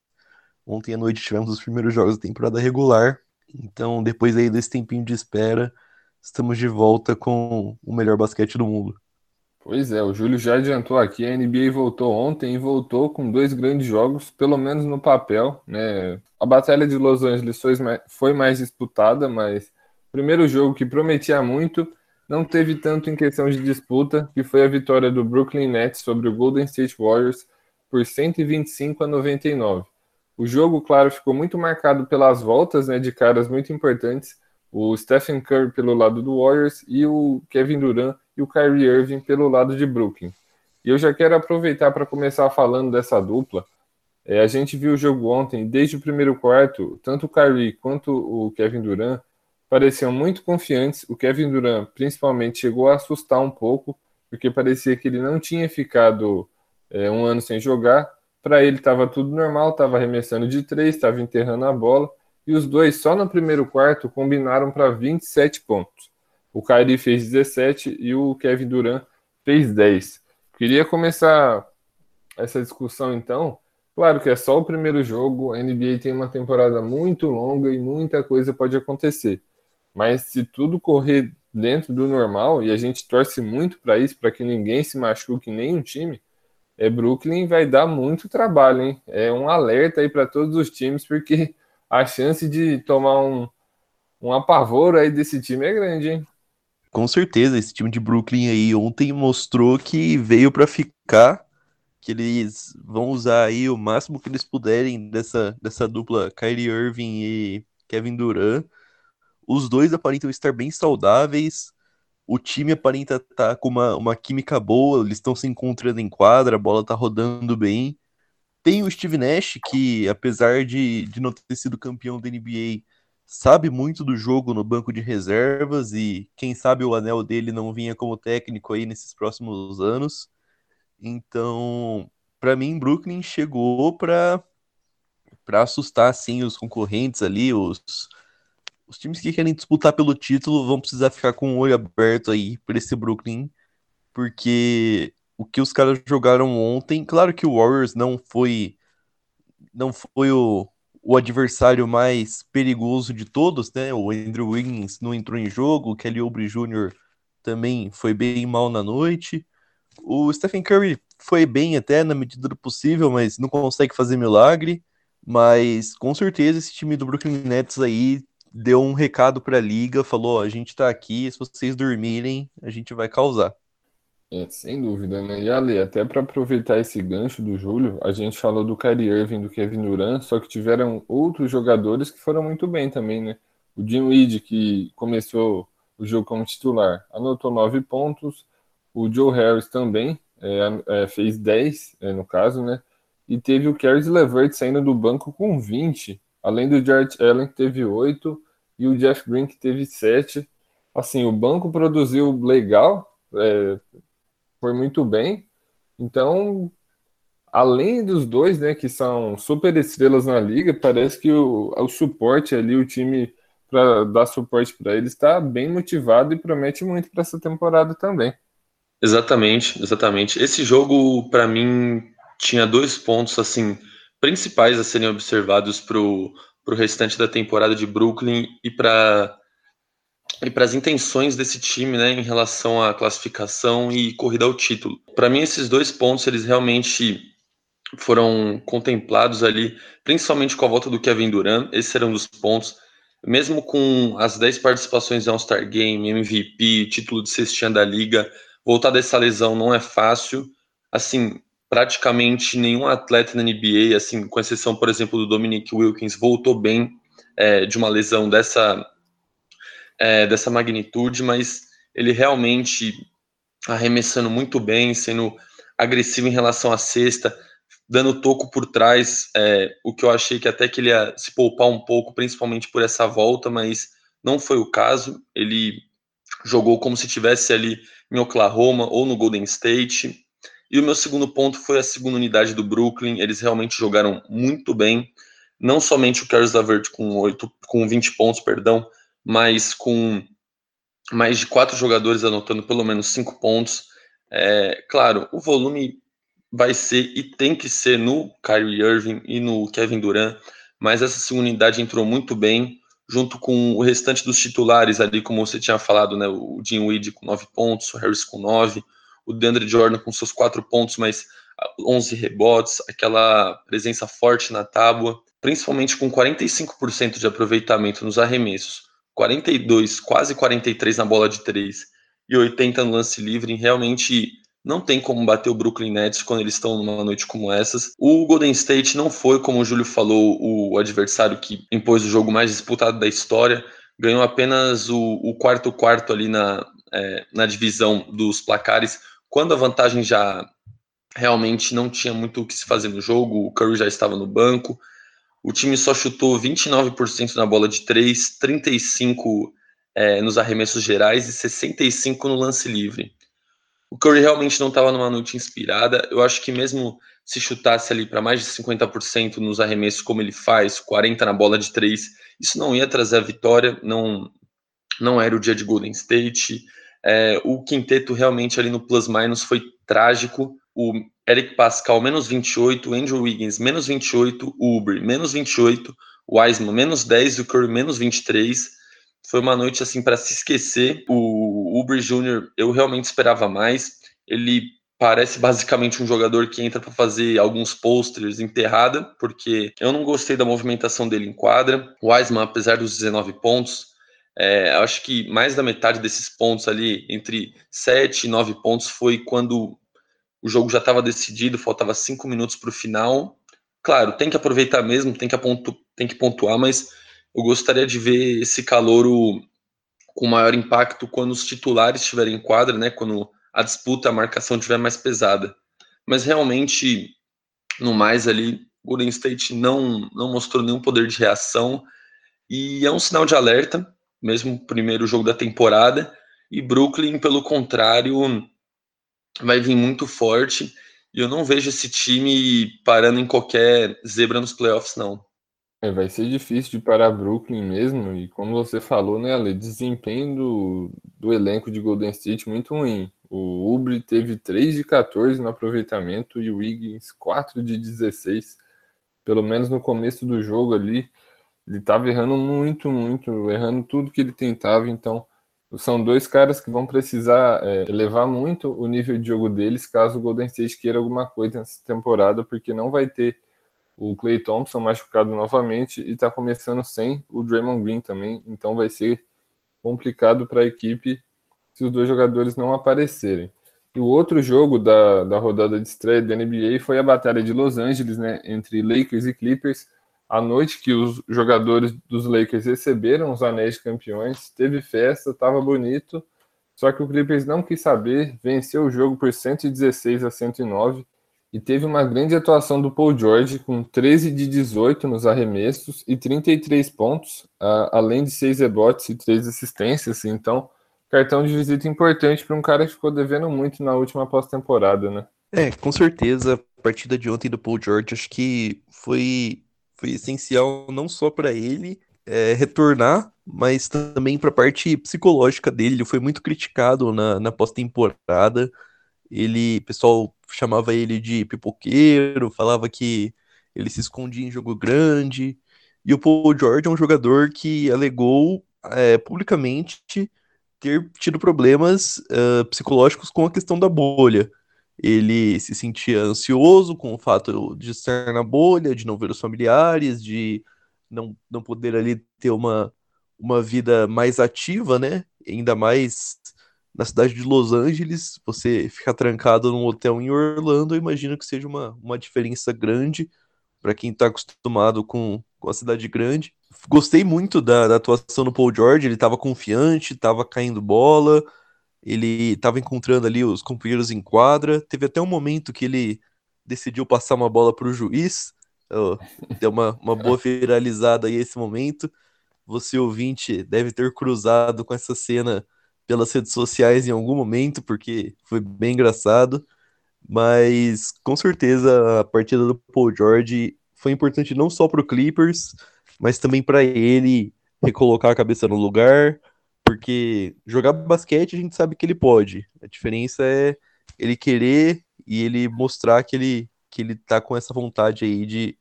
Ontem à noite tivemos os primeiros jogos da temporada regular. Então, depois aí desse tempinho de espera, estamos de volta com o melhor basquete do mundo. Pois é, o Júlio já adiantou aqui, a NBA voltou ontem e voltou com dois grandes jogos, pelo menos no papel, né? A Batalha de Los Angeles foi mais disputada, mas Primeiro jogo que prometia muito, não teve tanto em questão de disputa, que foi a vitória do Brooklyn Nets sobre o Golden State Warriors por 125 a 99. O jogo, claro, ficou muito marcado pelas voltas né, de caras muito importantes, o Stephen Curry pelo lado do Warriors e o Kevin Durant e o Kyrie Irving pelo lado de Brooklyn. E eu já quero aproveitar para começar falando dessa dupla. É, a gente viu o jogo ontem, desde o primeiro quarto, tanto o Kyrie quanto o Kevin Durant pareciam muito confiantes. O Kevin Durant, principalmente, chegou a assustar um pouco, porque parecia que ele não tinha ficado é, um ano sem jogar. Para ele estava tudo normal, estava arremessando de três, estava enterrando a bola. E os dois, só no primeiro quarto, combinaram para 27 pontos. O Kyrie fez 17 e o Kevin Durant fez 10. Queria começar essa discussão então. Claro que é só o primeiro jogo, a NBA tem uma temporada muito longa e muita coisa pode acontecer. Mas se tudo correr dentro do normal, e a gente torce muito para isso, para que ninguém se machuque, nenhum time, é Brooklyn vai dar muito trabalho, hein? É um alerta aí para todos os times, porque a chance de tomar um, um apavoro aí desse time é grande, hein? Com certeza, esse time de Brooklyn aí ontem mostrou que veio para ficar, que eles vão usar aí o máximo que eles puderem dessa, dessa dupla Kyrie Irving e Kevin Durant os dois aparentam estar bem saudáveis. O time aparenta estar tá com uma, uma química boa, eles estão se encontrando em quadra, a bola está rodando bem. Tem o Steve Nash, que apesar de, de não ter sido campeão da NBA, sabe muito do jogo no banco de reservas e quem sabe o anel dele não vinha como técnico aí nesses próximos anos. Então, para mim, Brooklyn chegou para para assustar assim os concorrentes ali, os os times que querem disputar pelo título vão precisar ficar com o olho aberto aí para esse Brooklyn, porque o que os caras jogaram ontem, claro que o Warriors não foi não foi o, o adversário mais perigoso de todos, né? O Andrew Wiggins não entrou em jogo, o Kelly Oubre Jr. também foi bem mal na noite. O Stephen Curry foi bem até na medida do possível, mas não consegue fazer milagre. Mas com certeza esse time do Brooklyn Nets aí deu um recado para a liga, falou: a gente está aqui, se vocês dormirem, a gente vai causar. É, sem dúvida, né? E Ali, até para aproveitar esse gancho do Júlio, a gente falou do Kyrie Irving, do Kevin Durant, só que tiveram outros jogadores que foram muito bem também, né? O Jim Weed, que começou o jogo como titular, anotou nove pontos. O Joe Harris também é, é, fez 10, é, no caso, né? E teve o Caris LeVert saindo do banco com 20. Além do Jarrett Allen, que teve oito, e o Jeff Green, que teve sete. Assim, o banco produziu legal, é, foi muito bem. Então, além dos dois, né, que são super estrelas na liga, parece que o, o suporte ali, o time para dar suporte para eles está bem motivado e promete muito para essa temporada também. Exatamente, exatamente. Esse jogo, para mim, tinha dois pontos assim principais a serem observados para o restante da temporada de Brooklyn e para e para as intenções desse time, né, em relação à classificação e corrida ao título. Para mim, esses dois pontos eles realmente foram contemplados ali, principalmente com a volta do Kevin Durant. Esse era um dos pontos. Mesmo com as 10 participações em All-Star Game, MVP, título de cestinha da liga, voltar dessa lesão não é fácil. Assim, praticamente nenhum atleta na NBA, assim, com exceção, por exemplo, do Dominic Wilkins, voltou bem é, de uma lesão dessa, é, dessa magnitude, mas ele realmente arremessando muito bem, sendo agressivo em relação à cesta, dando toco por trás, é, o que eu achei que até que ele ia se poupar um pouco, principalmente por essa volta, mas não foi o caso. Ele jogou como se tivesse ali em Oklahoma ou no Golden State. E o meu segundo ponto foi a segunda unidade do Brooklyn. Eles realmente jogaram muito bem. Não somente o Caris LeVert com, 8, com 20 pontos, perdão, mas com mais de quatro jogadores anotando pelo menos cinco pontos. É, claro, o volume vai ser e tem que ser no Kyrie Irving e no Kevin Durant, mas essa segunda unidade entrou muito bem, junto com o restante dos titulares ali, como você tinha falado, né, o Jim Weed com nove pontos, o Harris com nove, o DeAndre Jordan com seus quatro pontos, mas 11 rebotes, aquela presença forte na tábua, principalmente com 45% de aproveitamento nos arremessos, 42, quase 43 na bola de três e 80 no lance livre, realmente não tem como bater o Brooklyn Nets quando eles estão numa noite como essas. O Golden State não foi, como o Júlio falou, o adversário que impôs o jogo mais disputado da história. Ganhou apenas o, o quarto quarto ali na, é, na divisão dos placares, quando a vantagem já realmente não tinha muito o que se fazer no jogo. O Curry já estava no banco. O time só chutou 29% na bola de 3, 35% é, nos arremessos gerais e 65% no lance livre. O Curry realmente não estava numa noite inspirada. Eu acho que mesmo se chutasse ali para mais de 50% nos arremessos, como ele faz, 40% na bola de 3, isso não ia trazer a vitória. Não, não era o dia de Golden State. É, o quinteto realmente ali no plus-minus foi trágico. O Eric Pascal, menos 28, Andrew Wiggins, menos 28, Uber, menos 28, Wiseman, menos 10 e o Curry, menos 23 foi uma noite assim para se esquecer. O Uber Jr. eu realmente esperava mais. Ele parece basicamente um jogador que entra para fazer alguns posters enterrada, porque eu não gostei da movimentação dele em quadra. O Wiseman, apesar dos 19 pontos, é, acho que mais da metade desses pontos ali, entre 7 e 9 pontos, foi quando o jogo já estava decidido, faltava 5 minutos para o final. Claro, tem que aproveitar mesmo, tem que, apontu tem que pontuar, mas eu gostaria de ver esse calouro com maior impacto quando os titulares estiverem em quadra, né? Quando a disputa, a marcação estiver mais pesada. Mas realmente, no mais ali, Golden State não, não mostrou nenhum poder de reação e é um sinal de alerta, mesmo primeiro jogo da temporada. E Brooklyn, pelo contrário, vai vir muito forte. E eu não vejo esse time parando em qualquer zebra nos playoffs, não. É, vai ser difícil de parar Brooklyn mesmo, e como você falou, né, Ale, desempenho do, do elenco de Golden State muito ruim. O Ubre teve 3 de 14 no aproveitamento e o Wiggins 4 de 16. Pelo menos no começo do jogo ali, ele estava errando muito, muito, errando tudo que ele tentava. Então, são dois caras que vão precisar é, elevar muito o nível de jogo deles caso o Golden State queira alguma coisa nessa temporada, porque não vai ter o Clay Thompson machucado novamente e está começando sem o Draymond Green também, então vai ser complicado para a equipe se os dois jogadores não aparecerem. E o outro jogo da, da rodada de estreia da NBA foi a batalha de Los Angeles, né, entre Lakers e Clippers. A noite que os jogadores dos Lakers receberam os anéis de campeões, teve festa, estava bonito, só que o Clippers não quis saber, venceu o jogo por 116 a 109 e teve uma grande atuação do Paul George, com 13 de 18 nos arremessos e 33 pontos, além de 6 rebotes e 3 assistências. Então, cartão de visita importante para um cara que ficou devendo muito na última pós-temporada, né? É, com certeza. A partida de ontem do Paul George acho que foi, foi essencial não só para ele é, retornar, mas também para a parte psicológica dele. Ele foi muito criticado na, na pós-temporada. Ele, pessoal chamava ele de pipoqueiro, falava que ele se escondia em jogo grande. E o Paul George é um jogador que alegou é, publicamente ter tido problemas uh, psicológicos com a questão da bolha. Ele se sentia ansioso com o fato de estar na bolha, de não ver os familiares, de não, não poder ali ter uma, uma vida mais ativa, né? Ainda mais na cidade de Los Angeles, você ficar trancado num hotel em Orlando, eu imagino que seja uma, uma diferença grande para quem está acostumado com, com a cidade grande. Gostei muito da, da atuação do Paul George, ele estava confiante, estava caindo bola, ele estava encontrando ali os companheiros em quadra. Teve até um momento que ele decidiu passar uma bola para o juiz. Oh, deu uma, uma boa viralizada aí esse momento. Você, ouvinte, deve ter cruzado com essa cena pelas redes sociais em algum momento, porque foi bem engraçado. Mas com certeza a partida do Paul George foi importante não só para o Clippers, mas também para ele recolocar a cabeça no lugar, porque jogar basquete a gente sabe que ele pode. A diferença é ele querer e ele mostrar que ele que ele tá com essa vontade aí de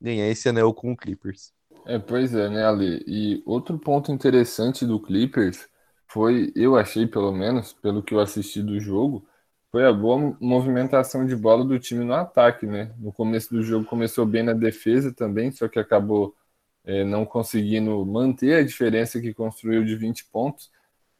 ganhar esse anel com o Clippers. É, pois é, né, Ali? E outro ponto interessante do Clippers foi, eu achei pelo menos, pelo que eu assisti do jogo, foi a boa movimentação de bola do time no ataque, né? No começo do jogo começou bem na defesa também, só que acabou é, não conseguindo manter a diferença que construiu de 20 pontos.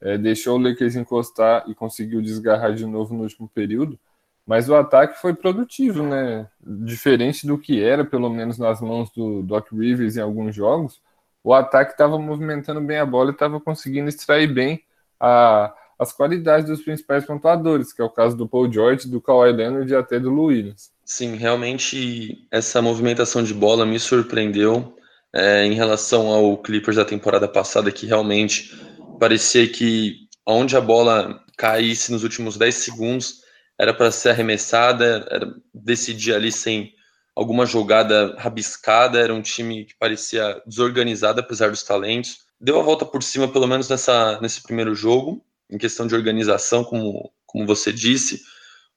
É, deixou o Lakers encostar e conseguiu desgarrar de novo no último período. Mas o ataque foi produtivo, né? Diferente do que era, pelo menos nas mãos do Doc Rivers em alguns jogos, o ataque estava movimentando bem a bola e estava conseguindo extrair bem a, as qualidades dos principais pontuadores, que é o caso do Paul George, do Kawhi Leonard e até do Williams. Sim, realmente essa movimentação de bola me surpreendeu é, em relação ao Clippers da temporada passada, que realmente parecia que onde a bola caísse nos últimos 10 segundos era para ser arremessada, era decidir ali sem alguma jogada rabiscada, era um time que parecia desorganizado apesar dos talentos. Deu a volta por cima, pelo menos nessa, nesse primeiro jogo, em questão de organização, como, como você disse.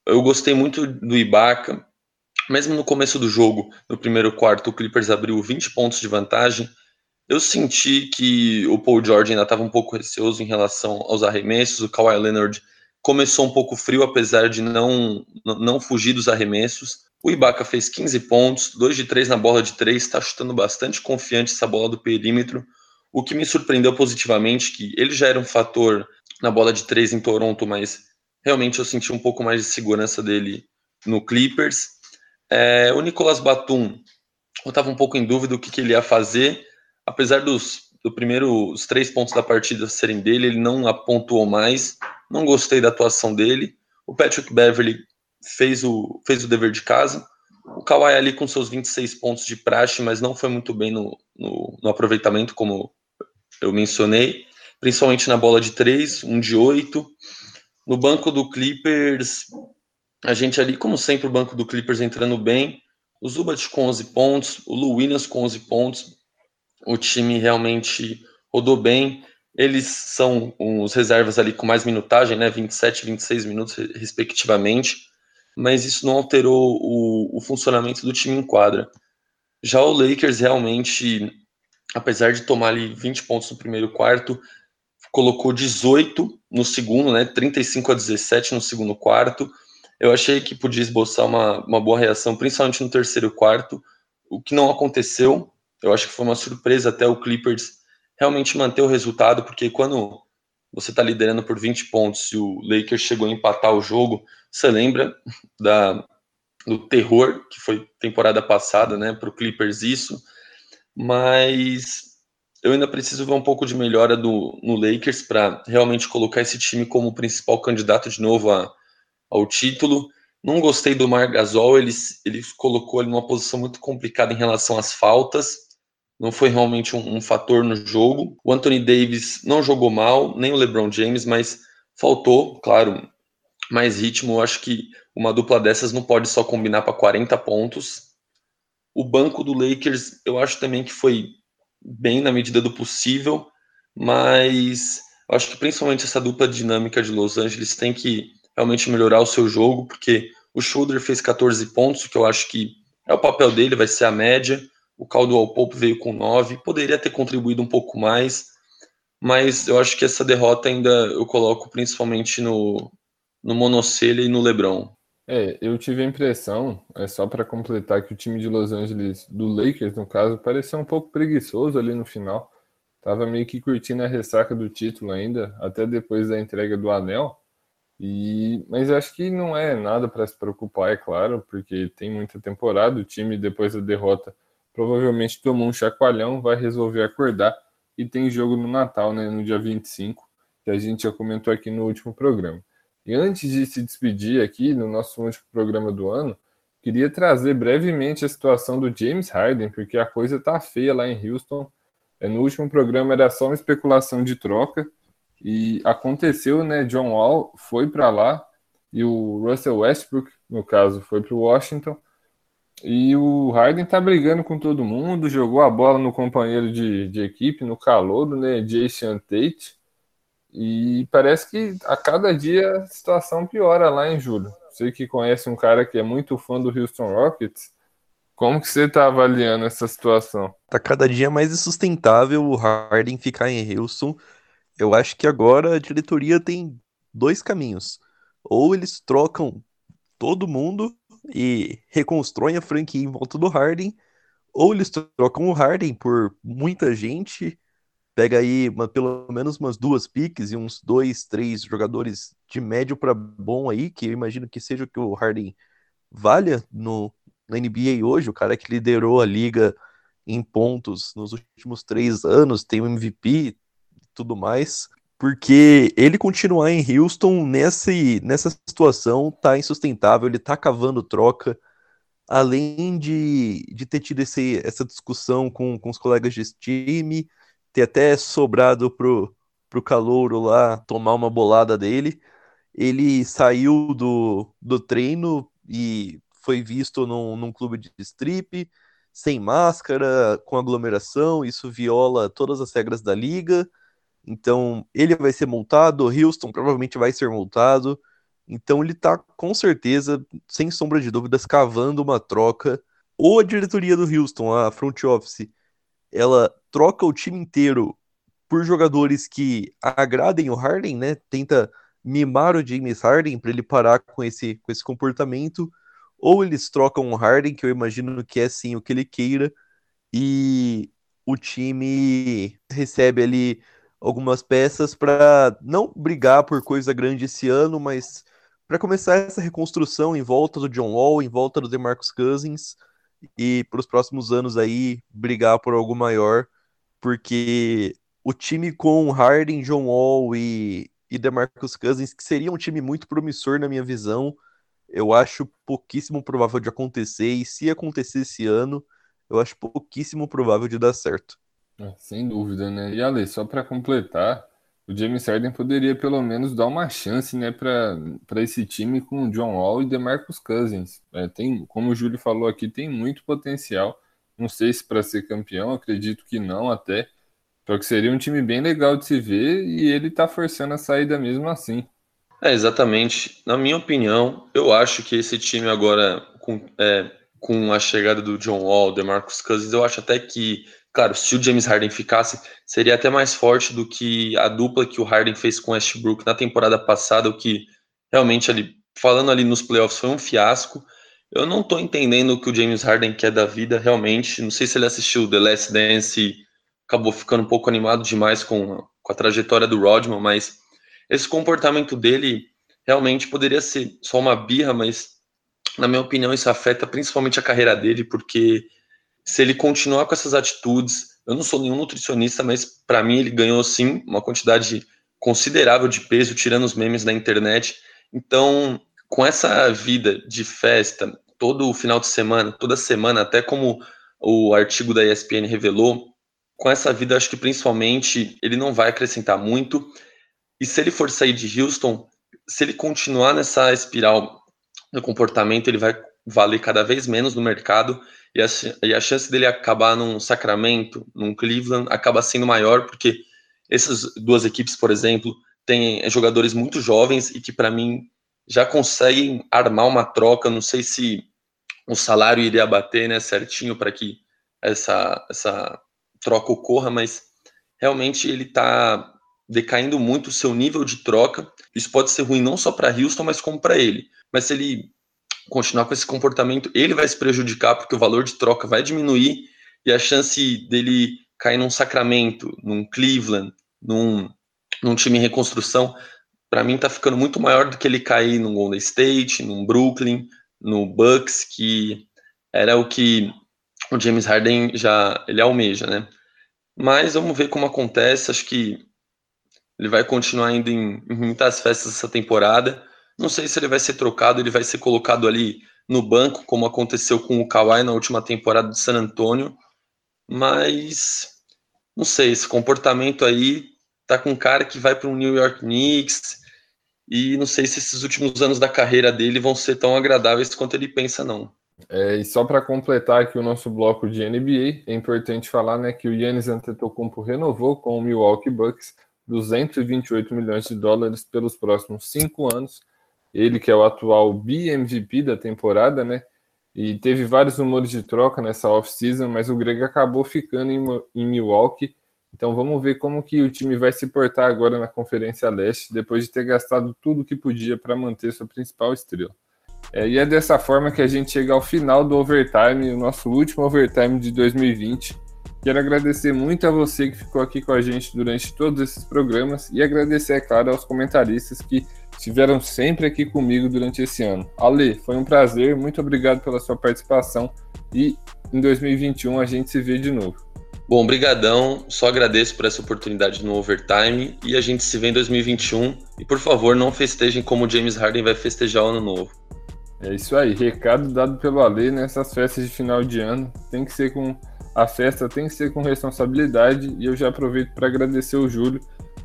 Eu gostei muito do Ibaka, mesmo no começo do jogo, no primeiro quarto, o Clippers abriu 20 pontos de vantagem. Eu senti que o Paul George ainda estava um pouco receoso em relação aos arremessos. O Kawhi Leonard começou um pouco frio, apesar de não, não fugir dos arremessos. O Ibaka fez 15 pontos, 2 de 3 na bola de 3, está chutando bastante confiante essa bola do perímetro. O que me surpreendeu positivamente, que ele já era um fator na bola de 3 em Toronto, mas realmente eu senti um pouco mais de segurança dele no Clippers. É, o Nicolas Batum, eu estava um pouco em dúvida do que, que ele ia fazer, apesar dos do primeiro, os três pontos da partida serem dele, ele não apontou mais, não gostei da atuação dele. O Patrick Beverly fez o, fez o dever de casa. O Kawhi ali com seus 26 pontos de praxe, mas não foi muito bem no, no, no aproveitamento, como eu mencionei, principalmente na bola de 3, um de 8. No banco do Clippers, a gente ali, como sempre, o banco do Clippers entrando bem. O Zubat com 11 pontos, o Lu Williams com 11 pontos. O time realmente rodou bem. Eles são os reservas ali com mais minutagem, né? 27 e 26 minutos, respectivamente mas isso não alterou o, o funcionamento do time em quadra. Já o Lakers realmente, apesar de tomar ali 20 pontos no primeiro quarto, colocou 18 no segundo, né? 35 a 17 no segundo quarto. Eu achei que podia esboçar uma, uma boa reação, principalmente no terceiro quarto, o que não aconteceu. Eu acho que foi uma surpresa até o Clippers realmente manter o resultado, porque quando você está liderando por 20 pontos e o Lakers chegou a empatar o jogo, você lembra da, do terror que foi temporada passada, né, para o Clippers isso, mas eu ainda preciso ver um pouco de melhora do, no Lakers para realmente colocar esse time como principal candidato de novo a, ao título. Não gostei do Mar Gasol, ele, ele colocou ele numa posição muito complicada em relação às faltas não foi realmente um, um, fator no jogo. O Anthony Davis não jogou mal, nem o LeBron James, mas faltou, claro, mais ritmo. Eu acho que uma dupla dessas não pode só combinar para 40 pontos. O banco do Lakers, eu acho também que foi bem na medida do possível, mas eu acho que principalmente essa dupla dinâmica de Los Angeles tem que realmente melhorar o seu jogo, porque o Schroeder fez 14 pontos, que eu acho que é o papel dele, vai ser a média. O Caldwell Pope veio com 9, poderia ter contribuído um pouco mais, mas eu acho que essa derrota ainda eu coloco principalmente no, no Monocelha e no LeBron. É, eu tive a impressão, é só para completar, que o time de Los Angeles, do Lakers no caso, parecia um pouco preguiçoso ali no final. Tava meio que curtindo a ressaca do título ainda, até depois da entrega do anel. E, mas acho que não é nada para se preocupar, é claro, porque tem muita temporada. O time, depois da derrota, provavelmente tomou um chacoalhão, vai resolver acordar e tem jogo no Natal, né, no dia 25, que a gente já comentou aqui no último programa. E antes de se despedir aqui no nosso último programa do ano, queria trazer brevemente a situação do James Harden, porque a coisa tá feia lá em Houston. É, no último programa era só uma especulação de troca e aconteceu, né? John Wall foi para lá e o Russell Westbrook, no caso, foi para o Washington. E o Harden tá brigando com todo mundo, jogou a bola no companheiro de, de equipe, no calor, né? Jason Tate. E parece que a cada dia a situação piora lá em julho. Você que conhece um cara que é muito fã do Houston Rockets, como que você está avaliando essa situação? Tá cada dia mais insustentável o Harden ficar em Houston. Eu acho que agora a diretoria tem dois caminhos. Ou eles trocam todo mundo e reconstroem a franquia em volta do Harden, ou eles trocam o Harden por muita gente, pega aí uma, pelo menos umas duas piques e uns dois, três jogadores de médio para bom aí, que eu imagino que seja o que o Harden valha no, na NBA hoje, o cara que liderou a liga em pontos nos últimos três anos, tem o MVP tudo mais porque ele continuar em Houston nesse, nessa situação tá insustentável, ele tá cavando troca, além de, de ter tido esse, essa discussão com, com os colegas de time, ter até sobrado pro, pro calouro lá tomar uma bolada dele, ele saiu do, do treino e foi visto num, num clube de strip, sem máscara, com aglomeração, isso viola todas as regras da liga, então, ele vai ser multado, o Houston provavelmente vai ser multado. Então, ele está com certeza, sem sombra de dúvidas, cavando uma troca. Ou a diretoria do Houston, a front office, ela troca o time inteiro por jogadores que agradem o Harden, né? Tenta mimar o James Harden para ele parar com esse, com esse comportamento. Ou eles trocam o Harden, que eu imagino que é sim o que ele queira, e o time recebe ali algumas peças para não brigar por coisa grande esse ano, mas para começar essa reconstrução em volta do John Wall, em volta do DeMarcus Cousins e para os próximos anos aí brigar por algo maior, porque o time com Harden, John Wall e, e DeMarcus Cousins, que seria um time muito promissor na minha visão, eu acho pouquíssimo provável de acontecer, e se acontecer esse ano, eu acho pouquíssimo provável de dar certo. É, sem dúvida, né? E Ale, só para completar, o James Harden poderia pelo menos dar uma chance, né, para esse time com o John Wall e DeMarcus Cousins. É, tem, como o Júlio falou aqui, tem muito potencial. Não sei se para ser campeão, acredito que não até. Só que seria um time bem legal de se ver e ele tá forçando a saída mesmo assim. É, exatamente. Na minha opinião, eu acho que esse time agora, com, é, com a chegada do John Wall, DeMarcus Cousins, eu acho até que Claro, se o James Harden ficasse, seria até mais forte do que a dupla que o Harden fez com o Westbrook na temporada passada, o que realmente ali, falando ali nos playoffs, foi um fiasco. Eu não tô entendendo o que o James Harden quer da vida, realmente. Não sei se ele assistiu The Last Dance e acabou ficando um pouco animado demais com, com a trajetória do Rodman, mas esse comportamento dele realmente poderia ser só uma birra, mas na minha opinião isso afeta principalmente a carreira dele, porque se ele continuar com essas atitudes, eu não sou nenhum nutricionista, mas para mim ele ganhou sim uma quantidade considerável de peso, tirando os memes da internet. Então, com essa vida de festa, todo final de semana, toda semana, até como o artigo da ESPN revelou, com essa vida, acho que principalmente ele não vai acrescentar muito. E se ele for sair de Houston, se ele continuar nessa espiral do comportamento, ele vai valer cada vez menos no mercado e a, e a chance dele acabar num Sacramento, num Cleveland, acaba sendo maior, porque essas duas equipes, por exemplo, têm jogadores muito jovens e que, para mim, já conseguem armar uma troca. Não sei se o salário iria bater né, certinho para que essa, essa troca ocorra, mas realmente ele está decaindo muito o seu nível de troca. Isso pode ser ruim não só para Houston, mas como para ele. Mas se ele continuar com esse comportamento, ele vai se prejudicar porque o valor de troca vai diminuir e a chance dele cair num Sacramento, num Cleveland, num, num time em reconstrução, para mim tá ficando muito maior do que ele cair num Golden State, num Brooklyn, no Bucks, que era o que o James Harden já ele almeja, né? Mas vamos ver como acontece. Acho que Ele vai continuar indo em, em muitas festas essa temporada. Não sei se ele vai ser trocado, ele vai ser colocado ali no banco, como aconteceu com o Kawhi na última temporada de San Antonio. Mas não sei, esse comportamento aí tá com um cara que vai para o New York Knicks e não sei se esses últimos anos da carreira dele vão ser tão agradáveis quanto ele pensa, não. É, e só para completar aqui o nosso bloco de NBA, é importante falar né, que o Yannis Antetokounmpo renovou com o Milwaukee Bucks 228 milhões de dólares pelos próximos cinco anos. Ele que é o atual BMVP da temporada, né? E teve vários rumores de troca nessa off-season, mas o Greg acabou ficando em, em Milwaukee. Então vamos ver como que o time vai se portar agora na Conferência Leste, depois de ter gastado tudo que podia para manter sua principal estrela. É, e é dessa forma que a gente chega ao final do overtime, o nosso último overtime de 2020. Quero agradecer muito a você que ficou aqui com a gente durante todos esses programas e agradecer, é claro, aos comentaristas que estiveram sempre aqui comigo durante esse ano. Ale, foi um prazer, muito obrigado pela sua participação e em 2021 a gente se vê de novo. Bom, brigadão, só agradeço por essa oportunidade no Overtime e a gente se vê em 2021 e por favor não festejem como o James Harden vai festejar o ano novo. É isso aí, recado dado pelo Ale nessas festas de final de ano. Tem que ser com a festa tem que ser com responsabilidade e eu já aproveito para agradecer o Júlio.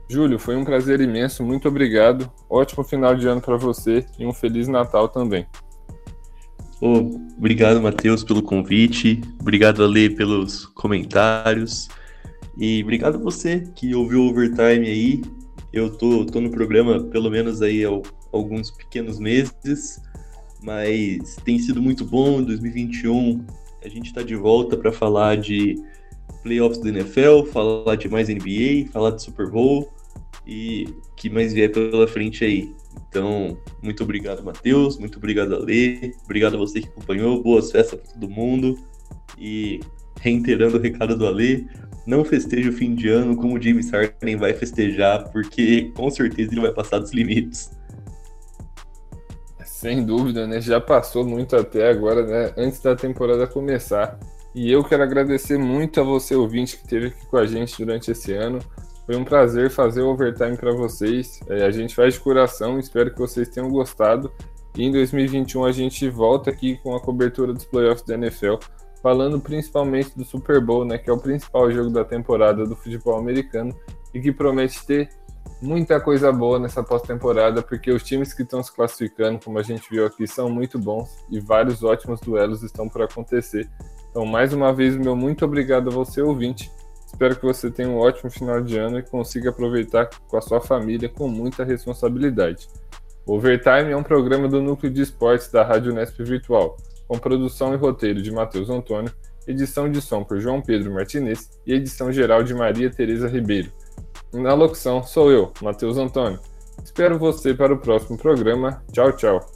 Júlio, foi um prazer imenso, muito obrigado. Ótimo final de ano para você e um feliz Natal também. Oh, obrigado, Matheus, pelo convite. Obrigado, Ale, pelos comentários. E obrigado você que ouviu o Overtime aí. Eu tô, tô no programa pelo menos aí há alguns pequenos meses mas tem sido muito bom. 2021 a gente está de volta para falar de playoffs do NFL, falar de mais NBA, falar de Super Bowl e que mais vier pela frente aí. Então, muito obrigado, Matheus, muito obrigado, Ale, obrigado a você que acompanhou, boas festas para todo mundo e reiterando o recado do Ale, não festeje o fim de ano como o James Harden vai festejar, porque com certeza ele vai passar dos limites. Sem dúvida, né? Já passou muito até agora, né? Antes da temporada começar. E eu quero agradecer muito a você, ouvinte, que esteve aqui com a gente durante esse ano. Foi um prazer fazer o overtime para vocês. É, a gente faz de coração, espero que vocês tenham gostado. E em 2021 a gente volta aqui com a cobertura dos playoffs da NFL, falando principalmente do Super Bowl, né, que é o principal jogo da temporada do futebol americano e que promete ter muita coisa boa nessa pós-temporada, porque os times que estão se classificando, como a gente viu aqui, são muito bons e vários ótimos duelos estão por acontecer. Então, mais uma vez, meu muito obrigado a você, ouvinte. Espero que você tenha um ótimo final de ano e consiga aproveitar com a sua família com muita responsabilidade. Overtime é um programa do Núcleo de Esportes da Rádio Nesp Virtual, com produção e roteiro de Matheus Antônio, edição de som por João Pedro Martinez e edição geral de Maria Tereza Ribeiro. Na locução sou eu, Matheus Antônio. Espero você para o próximo programa. Tchau, tchau.